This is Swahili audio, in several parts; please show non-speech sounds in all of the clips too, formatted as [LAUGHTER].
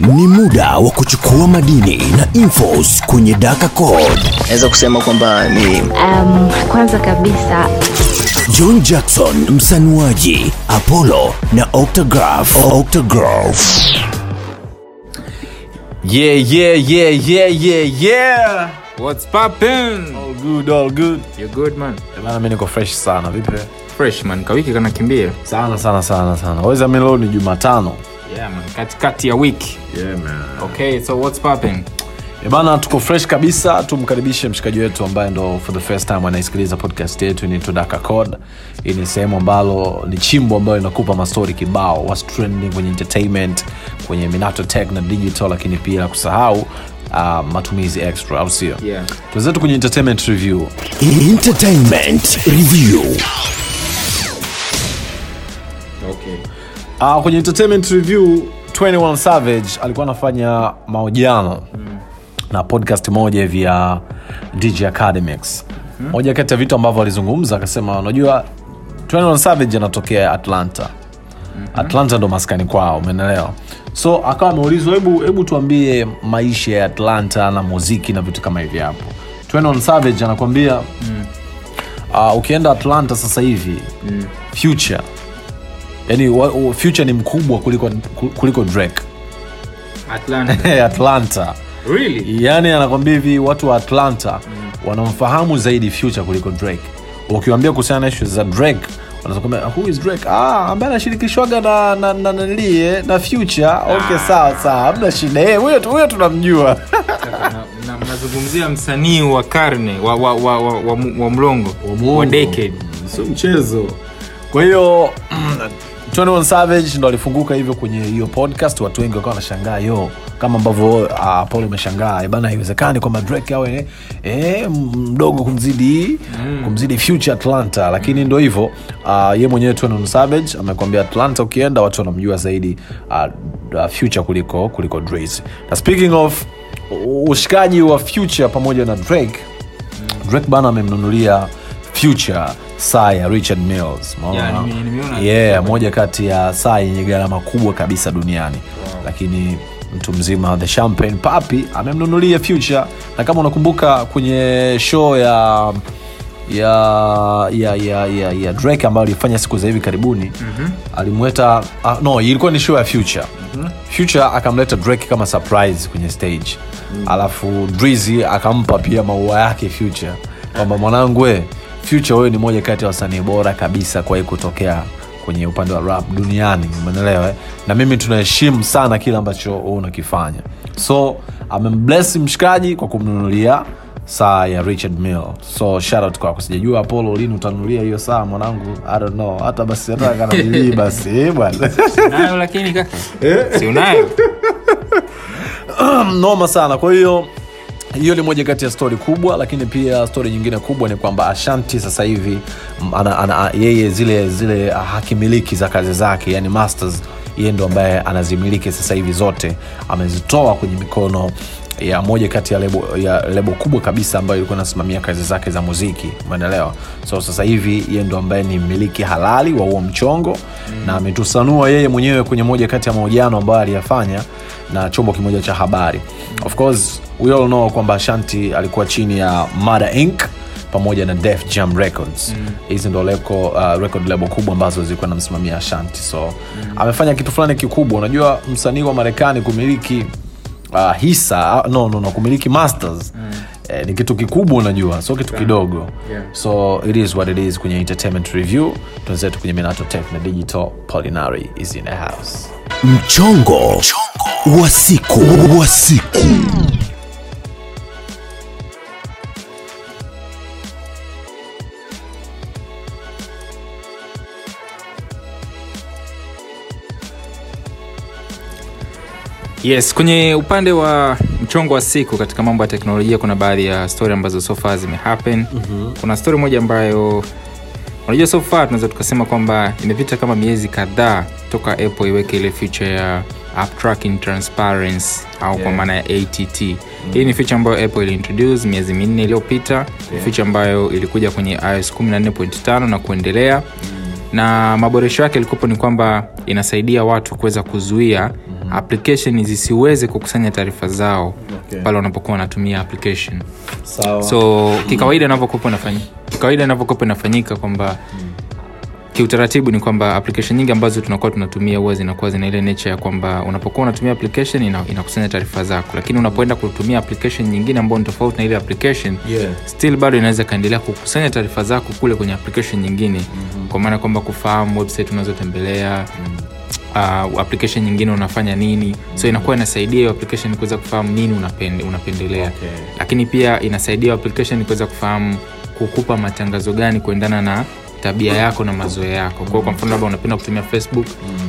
Ni muda wa kuchukua madini na infos kwenye Daka Code. naweza kusema kwamba ni Um, kwanza kabisa John Jackson msanuaji, Apollo na Octograph. Octograph. Yeah, yeah, yeah, yeah, yeah, yeah. What's poppin? All good, all good. You're good man. Eh, Bana mimi niko fresh sana. Vipi? Fresh man. Kawiki kanakimbia. Sana sana sana sana. Mimi Jumatano. Yeah man. Katikati ya wiki. Yeah man. Okay, so what's poppin? E bana tuko fresh kabisa tumkaribishe mshikaji wetu ambaye ndo for the first time anaisikiliza podcast yetu inaitwa Daka Code. Hii ni sehemu ambalo ni chimbo ambayo inakupa mastori kibao what's trending kwenye entertainment kwenye Minato Tech na digital, lakini pia la kusahau uh, matumizi extra au sio? Yeah. Tuwenzetu kwenye entertainment review. Entertainment Review. Okay. Uh, kwenye entertainment review 21 Savage alikuwa anafanya mahojiano mm. na podcast moja hivi ya DJ Academics mm. moja kati ya vitu ambavyo alizungumza akasema unajua 21 Savage anatokea Atlanta mm-hmm. Atlanta ndo maskani kwao umeelewa so akawa ameulizwa hebu hebu tuambie maisha ya Atlanta na muziki na vitu kama hivi hapo 21 Savage anakwambia mm. uh, ukienda Atlanta sasa hivi mm. future yani wa- wa- future ni mkubwa kuliko kuliko drake. Atlanta. [LAUGHS] atlanta. Really? yani anakwambia hivi watu wa atlanta wanamfahamu zaidi future kuliko drake. Ukiwambia kuhusiana na ishu za drake wanakwambia who is drake? Ah, ambaye anashirikishwaga na na, na, na, na, na future. Okay sawa sawa hamna shida. Eh, huyo huyo tunamjua Na- [LAUGHS] na- Mnazungumzia msanii wa karne wa, wa, wa, wa, wa, wa mlongo wa decade. sio mchezo. Kwa hiyo [CLEARS THROAT] 21 savage ndo alifunguka hivyo kwenye hiyo podcast watu wengi wakawa wanashangaa yo kama ambavyo uh, paul umeshangaa eh, bana haiwezekani kwamba drake awe eh, mdogo kumzidi mm. kumzidi future atlanta lakini ndo hivyo uh, ye mwenyewe 21 savage amekwambia atlanta ukienda watu wanamjua zaidi uh, future kuliko kuliko Drake. na speaking of ushikaji wa future pamoja na drake drake bana amemnunulia future saa ya richard mills? Yeah, yeah, moja kati ya saa yenye gharama kubwa kabisa duniani wow. lakini mtu mzima the champagne papi amemnunulia future na kama unakumbuka kwenye show ya ya ya ya ya, ya drake ambayo alifanya siku za hivi karibuni mm-hmm. alimweta uh, no ilikuwa ni show ya future mm-hmm. future akamleta drake kama surprise kwenye stage mm-hmm. alafu drizy akampa pia maua yake future kwamba mwanangu we future huyo ni moja kati ya wasanii bora kabisa kuwahi kutokea kwenye upande wa rap duniani umeelewa eh? na mimi tunaheshimu sana kile ambacho wewe unakifanya so amembless mshikaji kwa kumnunulia saa ya richard Mille. so shoutout kwako sijajua apollo lini utanunulia hiyo saa mwanangu i don't know hata basi hata kananilii basi eh, bwana Nayo lakini kaka. Si unayo? [CLEARS THROAT] noma sana kwa hiyo hiyo ni moja kati ya stori kubwa lakini pia stori nyingine kubwa ni kwamba ashanti sasa hivi ana, ana, yeye zile zile hakimiliki za kazi zake yani masters yeye ndo ambaye anazimiliki sasa hivi zote amezitoa kwenye mikono ya moja kati ya lebo, ya lebo kubwa kabisa ambayo ilikuwa inasimamia kazi zake za muziki umeelewa so sasa hivi yeye ndo ambaye ni mmiliki halali wa huo mchongo mm. na ametusanua yeye mwenyewe kwenye moja kati ya mahojiano ambayo aliyafanya na chombo kimoja cha habari of course we all know kwamba shanti alikuwa chini ya mada inc pamoja na def jam records hizi mm. ndo leko, uh, record label kubwa ambazo zilikuwa namsimamia ashanti so mm. amefanya kitu fulani kikubwa unajua msanii wa marekani kumiliki uh, hisa. Uh, no, no, no, kumiliki masters. Mm. Eh, ni kitu kikubwa unajua sio kitu kidogo. Yeah. so it is what it is kwenye entertainment review. Tunzetu kwenye minato tech na digital polinary is in a house. Mchongo wa siku. Wa siku. Yes kwenye upande wa mchongo wa siku katika mambo ya teknolojia kuna baadhi ya story ambazo so far zimehappen mm-hmm. kuna story moja ambayo unajua so far tunaweza tukasema kwamba imepita kama miezi kadhaa toka apple iweke ile feature ya app tracking transparency au yeah. kwa maana ya att mm. hii ni feature ambayo apple iliintroduce miezi minne iliyopita yeah. feature ambayo ilikuja kwenye ios 14.5 na kuendelea mm. na maboresho yake yalikuwepo ni kwamba inasaidia watu kuweza kuzuia application zisiweze kukusanya taarifa zao Okay. pale wanapokuwa wanatumia application. Sawa. So kikawaida inafanyika kikawaida inavyokuwa inafanyika kwamba kiutaratibu ni kwamba application nyingi ambazo tunakuwa tunatumia huwa zinakuwa zina ile nature ya kwamba unapokuwa unatumia application ina, inakusanya taarifa zako. Lakini unapoenda kutumia application nyingine ambayo ni tofauti na ile application Yeah. still bado inaweza ikaendelea kukusanya taarifa zako kule kwenye application nyingine. Mm-hmm. kwa maana kwamba kufahamu website unazotembelea uh, application nyingine unafanya nini. So inakuwa inasaidia hiyo application kuweza kufahamu nini unapende, unapendelea. Okay. lakini pia inasaidia application kuweza kufahamu kukupa matangazo gani kuendana na tabia yako na mazoea yako. Kwao kwa mfano labda unapenda kutumia facebook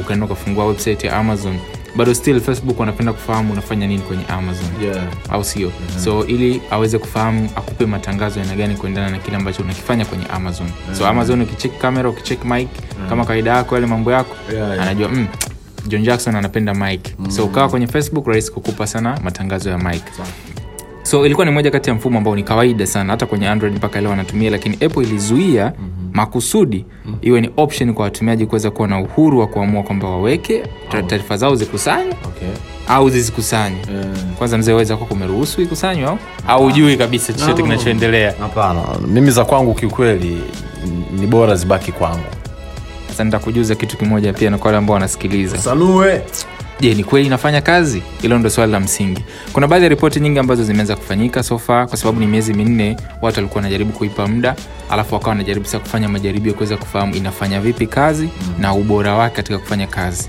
ukaenda ukafungua website ya amazon bado still facebook wanapenda kufahamu unafanya nini kwenye amazon Yeah. au sio mm-hmm. so ili aweze kufahamu akupe matangazo aina gani kuendana na kile ambacho unakifanya kwenye amazon mm-hmm. so amazon ukichek kamera ukichek mic mm-hmm. kama kawaida yako yale mambo yako Yeah, yeah. anajua mm, john jackson anapenda mike mm-hmm. so ukawa kwenye facebook rahisi kukupa sana matangazo ya mic so ilikuwa ni moja kati ya mfumo ambao ni kawaida sana hata kwenye android mpaka leo wanatumia lakini apple ilizuia mm-hmm. Makusudi mm-hmm. iwe ni option kwa watumiaji kuweza kuwa na uhuru wa kuamua kwamba waweke taarifa zao zikusanywe Okay. au zisikusanywe Eh. kwanza mzee weza kwako umeruhusu ikusanywe au au ujui kabisa chochote No. kinachoendelea hapana mimi za kwangu kiukweli ni bora zibaki kwangu sasa nitakujuza kitu kimoja pia na kwa wale ambao wanasikiliza sanue je ni kweli inafanya kazi? Hilo ndo swali la msingi. Kuna baadhi ya ripoti nyingi ambazo zimeanza kufanyika sofa kwa sababu ni miezi minne watu walikuwa wanajaribu kuipa muda alafu wakawa wanajaribu sasa kufanya majaribio kuweza kufahamu inafanya vipi kazi mm. na ubora wake katika kufanya kazi.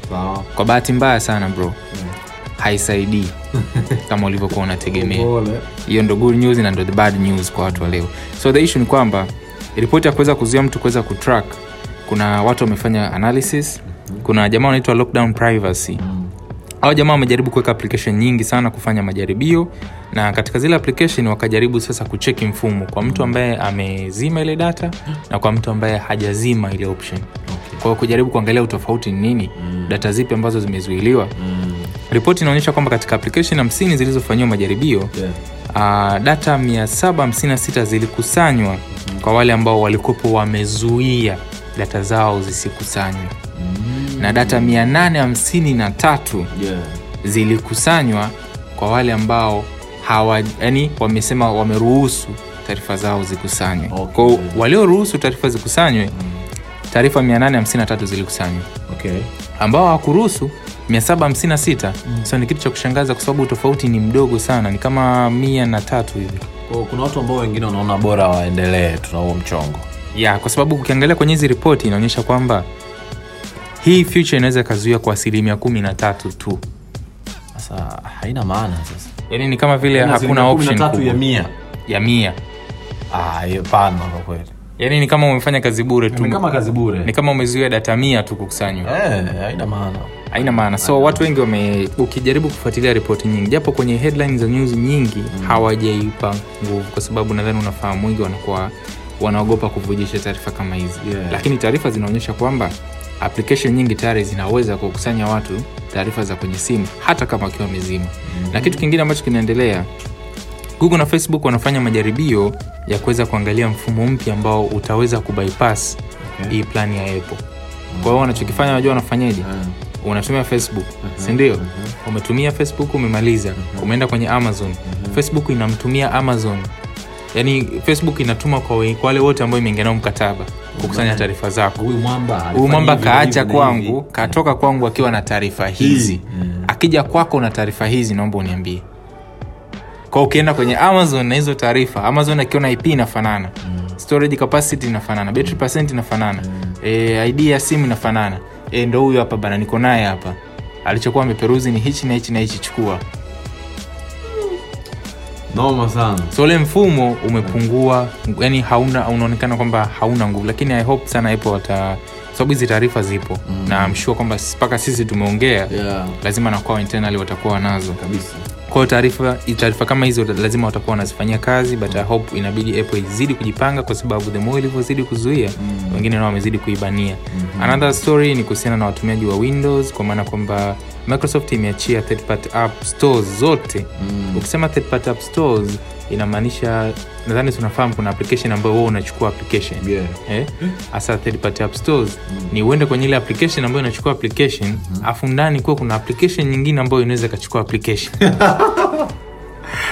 Kwa bahati mbaya sana bro mm. haisaidii [LAUGHS] kama ulivyokuwa unategemea. Hiyo ndo good news na ndo the bad news kwa watu wa leo. So the issue ni kwamba ripoti ya kuweza kuzuia mtu kuweza kutrack kuna watu wamefanya analysis kuna jamaa wanaitwa lockdown privacy au jamaa wamejaribu kuweka application nyingi sana kufanya majaribio na katika zile application wakajaribu sasa kucheki mfumo kwa mtu ambaye amezima ile data na kwa mtu ambaye hajazima ile option. Okay. kwao kujaribu kuangalia utofauti ni nini data zipi ambazo zimezuiliwa. Ripoti inaonyesha kwamba katika application 50 zilizofanyiwa majaribio uh, data 756 zilikusanywa kwa wale ambao walikuwepo wamezuia data zao zisikusanywe na data 853 zilikusanywa kwa wale ambao hawa yani wamesema wameruhusu taarifa zao zikusanywe. Okay. kwao walioruhusu taarifa zikusanywe taarifa 853 zilikusanywa. Okay. ambao hawakuruhusu 756 mm. so ni kitu cha kushangaza kwa sababu tofauti ni mdogo sana ni kama mia na tatu hivi. Kwa- kuna watu ambao wengine wanaona bora waendelee tuna huo mchongo. Ya kwa sababu ukiangalia kwenye hizi ripoti inaonyesha kwamba hii future inaweza ikazuia kwa asilimia kumi na tatu tu. Sasa haina maana sasa. Yaani ni kama vile hakuna Asilimia kumi na option tatu ya mia. ya mia. Ah, hiyo pana kwa kweli. Yaani ni kama umefanya kazi bure tu. Ni kama kazi bure. Ni kama umezuia data mia tu kukusanywa. Eh, haina maana. Haina maana. So watu wengi wame ukijaribu kufuatilia ripoti nyingi japo kwenye headline za news nyingi mm. hawajaipa nguvu kwa sababu nadhani unafahamu wengi wanakuwa wanaogopa kuvujisha taarifa kama hizi. Yeah. lakini taarifa zinaonyesha kwamba application nyingi tayari zinaweza kukusanya watu taarifa za kwenye simu hata kama wakiwa wamezima mm-hmm. na kitu kingine ambacho kinaendelea google na facebook wanafanya majaribio ya kuweza kuangalia mfumo mpya ambao utaweza kubypass Okay. hii plani ya apple. Kwa hiyo wanachokifanya unajua wanafanyaje? Unatumia facebook sindio umetumia facebook umemaliza. Umeenda kwenye amazon. Facebook inamtumia amazon yaani facebook inatuma kwa wale wote ambao imeingia nao mkataba kukusanya taarifa zako. Huyu mwamba kaacha kwangu katoka kwangu akiwa na taarifa hizi. akija kwako na taarifa hizi naomba uniambie. Kwa ukienda kwenye amazon na hizo taarifa amazon akiona ip inafanana. Storage capacity inafanana. Battery percent inafanana. E, id ya simu inafanana. E, ndo huyu hapa bana niko naye hapa. Alichokuwa ameperuzi ni hichi na hichi na hichi chukua noma sana so ule mfumo umepungua yani hauna unaonekana kwamba hauna nguvu lakini i hope sana ipo wata sababu hizi taarifa zipo mm. na mshua kwamba mpaka sisi tumeongea yeah. lazima na kwao internally watakuwa wanazo kabisa kwa taarifa taarifa kama hizo lazima watakuwa wanazifanyia kazi but I hope inabidi apple izidi kujipanga kwa sababu the more ilivyozidi kuzuia mm. wengine nao wamezidi kuibania mm-hmm. another story ni kuhusiana na watumiaji wa windows kwa maana kwamba microsoft imeachia third party app stores zote. Mm. ukisema third party app stores inamaanisha nadhani tunafahamu kuna application ambayo wewe unachukua application. Yeah. eh? third party app stores. Ni uende kwenye ile application ambayo inachukua application afu ndani kuwa kuna application nyingine ambayo inaweza ikachukua application [LAUGHS]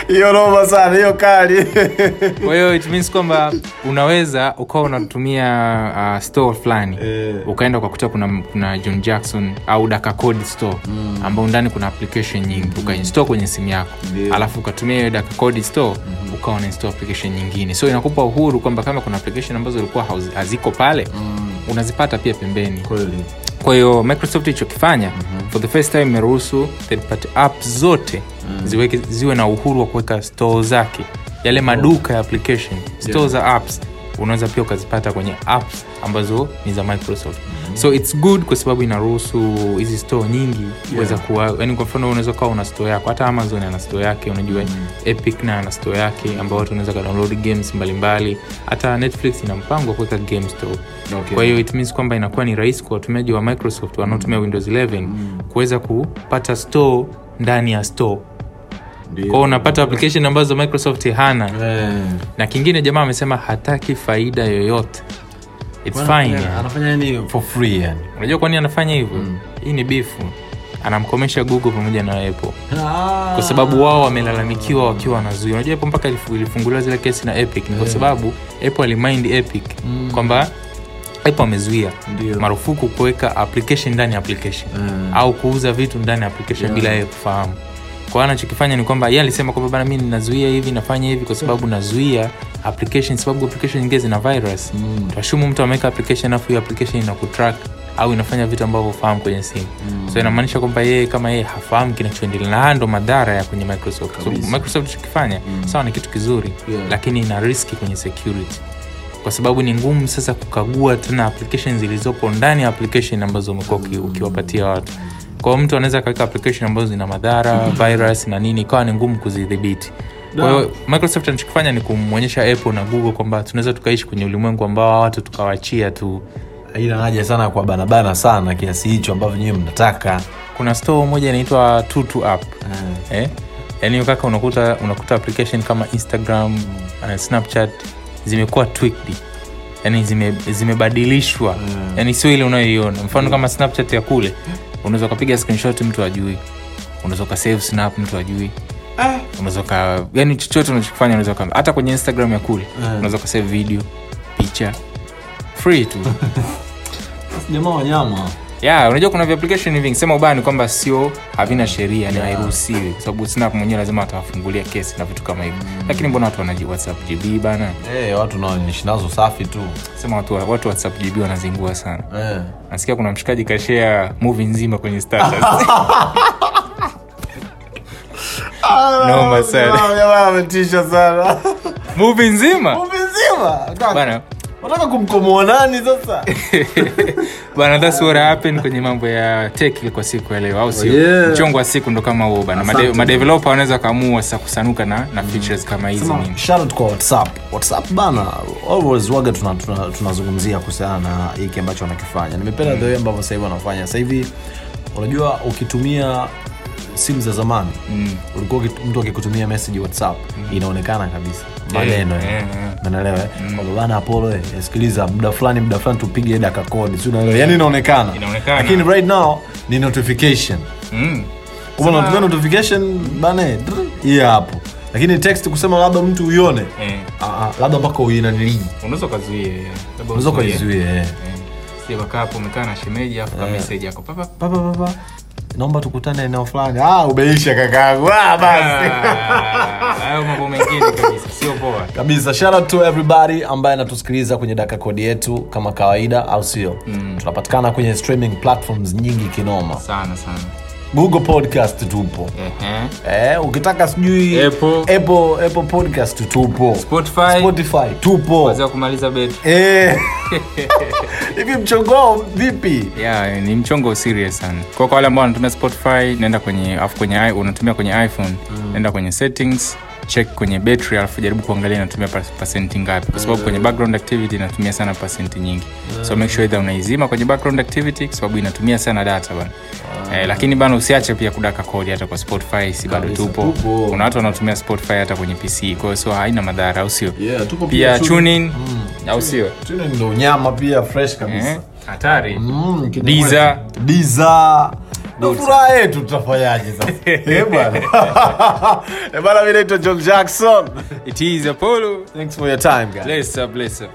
hiyo noma sana hiyo kali [LAUGHS] kwa hiyo it means kwamba unaweza ukawa unatumia uh, store fulani Eh. ukaenda ukakuta kuna, kuna john jackson au daka code store mm. ambao ndani kuna application nyingi ukainstall kwenye simu yako yeah. alafu ukatumia hiyo daka code store mm-hmm. ukawa unainstall application nyingine so inakupa uhuru kwamba kama kuna application ambazo ulikuwa haziko pale mm. unazipata pia pembeni kweli kwa hiyo microsoft ilichokifanya mm-hmm. for the first time imeruhusu third party app zote mm. ziweke, ziwe na uhuru wa kuweka store zake yale maduka ya application store Yeah. za apps unaweza pia ukazipata kwenye apps ambazo ni za microsoft mm-hmm. so its good kwa sababu inaruhusu hizi store nyingi kuweza Yeah. kuwa yani kwa mfano unaweza ukawa una store yako hata amazon ana store yake unajua mm. epic na ana store yake ambao watu unaweza kadownload games mbalimbali hata netflix ina mpango wa kuweka game store Okay. kwa hiyo it means kwamba inakuwa ni rahisi kwa watumiaji wa microsoft wanaotumia windows 11 kuweza kupata store ndani ya store kwao unapata application ambazo microsoft hana. Yeah. na kingine jamaa amesema hataki faida yoyote. Unajua kwani anafanya hivyo? Hii ni bifu anamkomesha google pamoja na apple. Kwa sababu wao wamelalamikiwa wakiwa wanazuia. Unajua apple mpaka ilifunguliwa zile kesi na epic. Ni kwa sababu apple alimind epic kwamba apple amezuia marufuku kuweka application ndani ya application. Mm. au kuuza vitu ndani ya application Yeah. bila yeye kufahamu kwa anachokifanya ni kwamba yeye alisema kwamba bana mi ninazuia hivi nafanya hivi kwa sababu nazuia application sababu application nyingine zina virus mm. tashumu mtu ameweka application afu hiyo application inakutrack au inafanya vitu ambavyo ufahamu kwenye simu mm. so inamaanisha kwamba yeye kama yeye hafahamu kinachoendelea na ndo madhara ya kwenye microsoft so, microsoft chokifanya mm. sawa ni kitu kizuri Yeah. lakini ina riski kwenye security kwa sababu ni ngumu sasa kukagua tena application zilizopo ndani ya application ambazo umekuwa ukiwapatia watu kwao mtu anaweza akaweka application ambazo zina madhara virus na nini ikawa ni ngumu kuzidhibiti. Kwahiyo microsoft anachokifanya ni kumwonyesha apple na google kwamba tunaweza tukaishi kwenye ulimwengu ambao watu tukawachia tu. Ina haja sana kwa banabana sana kiasi hicho ambavyo nyewe mnataka. Kuna store moja inaitwa tutu app. Eh? yaani kaka unakuta unakuta application kama instagram uh, snapchat zimekuwa tweaked. Yani zime, zimebadilishwa. Mm. yani sio ile unayoiona. Mfano kama snapchat ya kule unaweza ukapiga screenshot mtu ajui. Unaweza ukasave snap mtu ajui. Unaweza ka yani chochote unachokifanya unaweza ka hata kwenye instagram ya kule unaweza ukasave video picha. Free tu. [LAUGHS] Jamaa wanyama ya unajua kuna viapplication hivi sema ubaya ni kwamba sio havina sheria ni hairuhusiwi. Kwa sababu snap mwenyewe lazima atawafungulia kesi na vitu kama hivyo. Lakini mbona watu wanaji whatsapp gb bana? Hey, watu naonishi nazo safi tu. Sema watu, watu whatsapp gb wanazingua sana. Eh. nasikia kuna mshikaji kashea movie nzima kwenye status. [LAUGHS] [LAUGHS] Noma sana ametisha sana. Movie nzima? Movie nzima? Bana unataka kumkomoa nani sasa? [LAUGHS] Bana that's what happened kwenye mambo ya tech kwa siku ya leo au sio? Yeah. mchongo wa siku ndo kama huo bana. Made- wanaweza kaamua sasa kusanuka na, na features kama hizi shout kwa whatsapp. Whatsapp bana always waga tunazungumzia tuna, kuhusiana na hiki ambacho wanakifanya. Nimependa the way ambavyo sasa hivi wanafanya. Sasa hivi unajua ukitumia simu za zamani Mm. ulikuwa mtu akikutumia message whatsapp inaonekana kabisa maneno Eh, eh. Unaelewa, eh? kwamba bana apolo eh, sikiliza muda fulani muda fulani tupige daka kodi si unaelewa yani inaonekana Inaonekana. lakini right now ni notification Mm. kama unatumia notification bana eh, drr, hii hapo lakini text kusema labda mtu uione Eh. ah, ah, labda mpaka uinanilii unaweza ukazuia. Labda unaweza ukajizuia eh. Eh. Sije hapo umekaa na shemeji afu ka message yako papa papa papa naomba tukutane eneo fulani. Ah umeisha kakaangu. Ah, basi. Ah, hayo mambo mengine kabisa. Sio poa. Kabisa. Shout out to everybody ambaye anatusikiliza kwenye daka kodi yetu kama kawaida au sio? Mm. tunapatikana kwenye streaming platforms nyingi kinoma. Sana sana google podcast tupo Ehe. eh, ukitaka sijui Apple. Apple, Apple podcast tupo Spotify. Spotify tupo kumaliza Eh. [LAUGHS] hivi mchongo wao vipi yeah, ni mchongo serious sana kwa kwa wale ambao wanatumia spotify naenda kwenye afu kwenye i- unatumia kwenye iphone mm. naenda kwenye settings check kwenye battery alafu jaribu kuangalia inatumia pasenti ngapi. Kwa sababu kwenye background activity inatumia sana pasenti nyingi. So make sure unaizima kwenye background activity kwa sababu inatumia sana data bana. Eh, lakini bana usiache pia kudaka kodi hata kwa spotify si bado tupo. kuna watu wanaotumia spotify hata kwenye pc kwa sio haina madhara au sio? Yeah, pia tune- tuning au sio? Ndo nyama pia fresh kabisa. Eh, Mm, diza Deezer. Ndo furaha yetu tutafanyaje sasa? Bana [LAUGHS] bwana. [LAUGHS] Eh, mi naitwa john jackson. It is apollo. Thanks for your time guys. Bless up bless up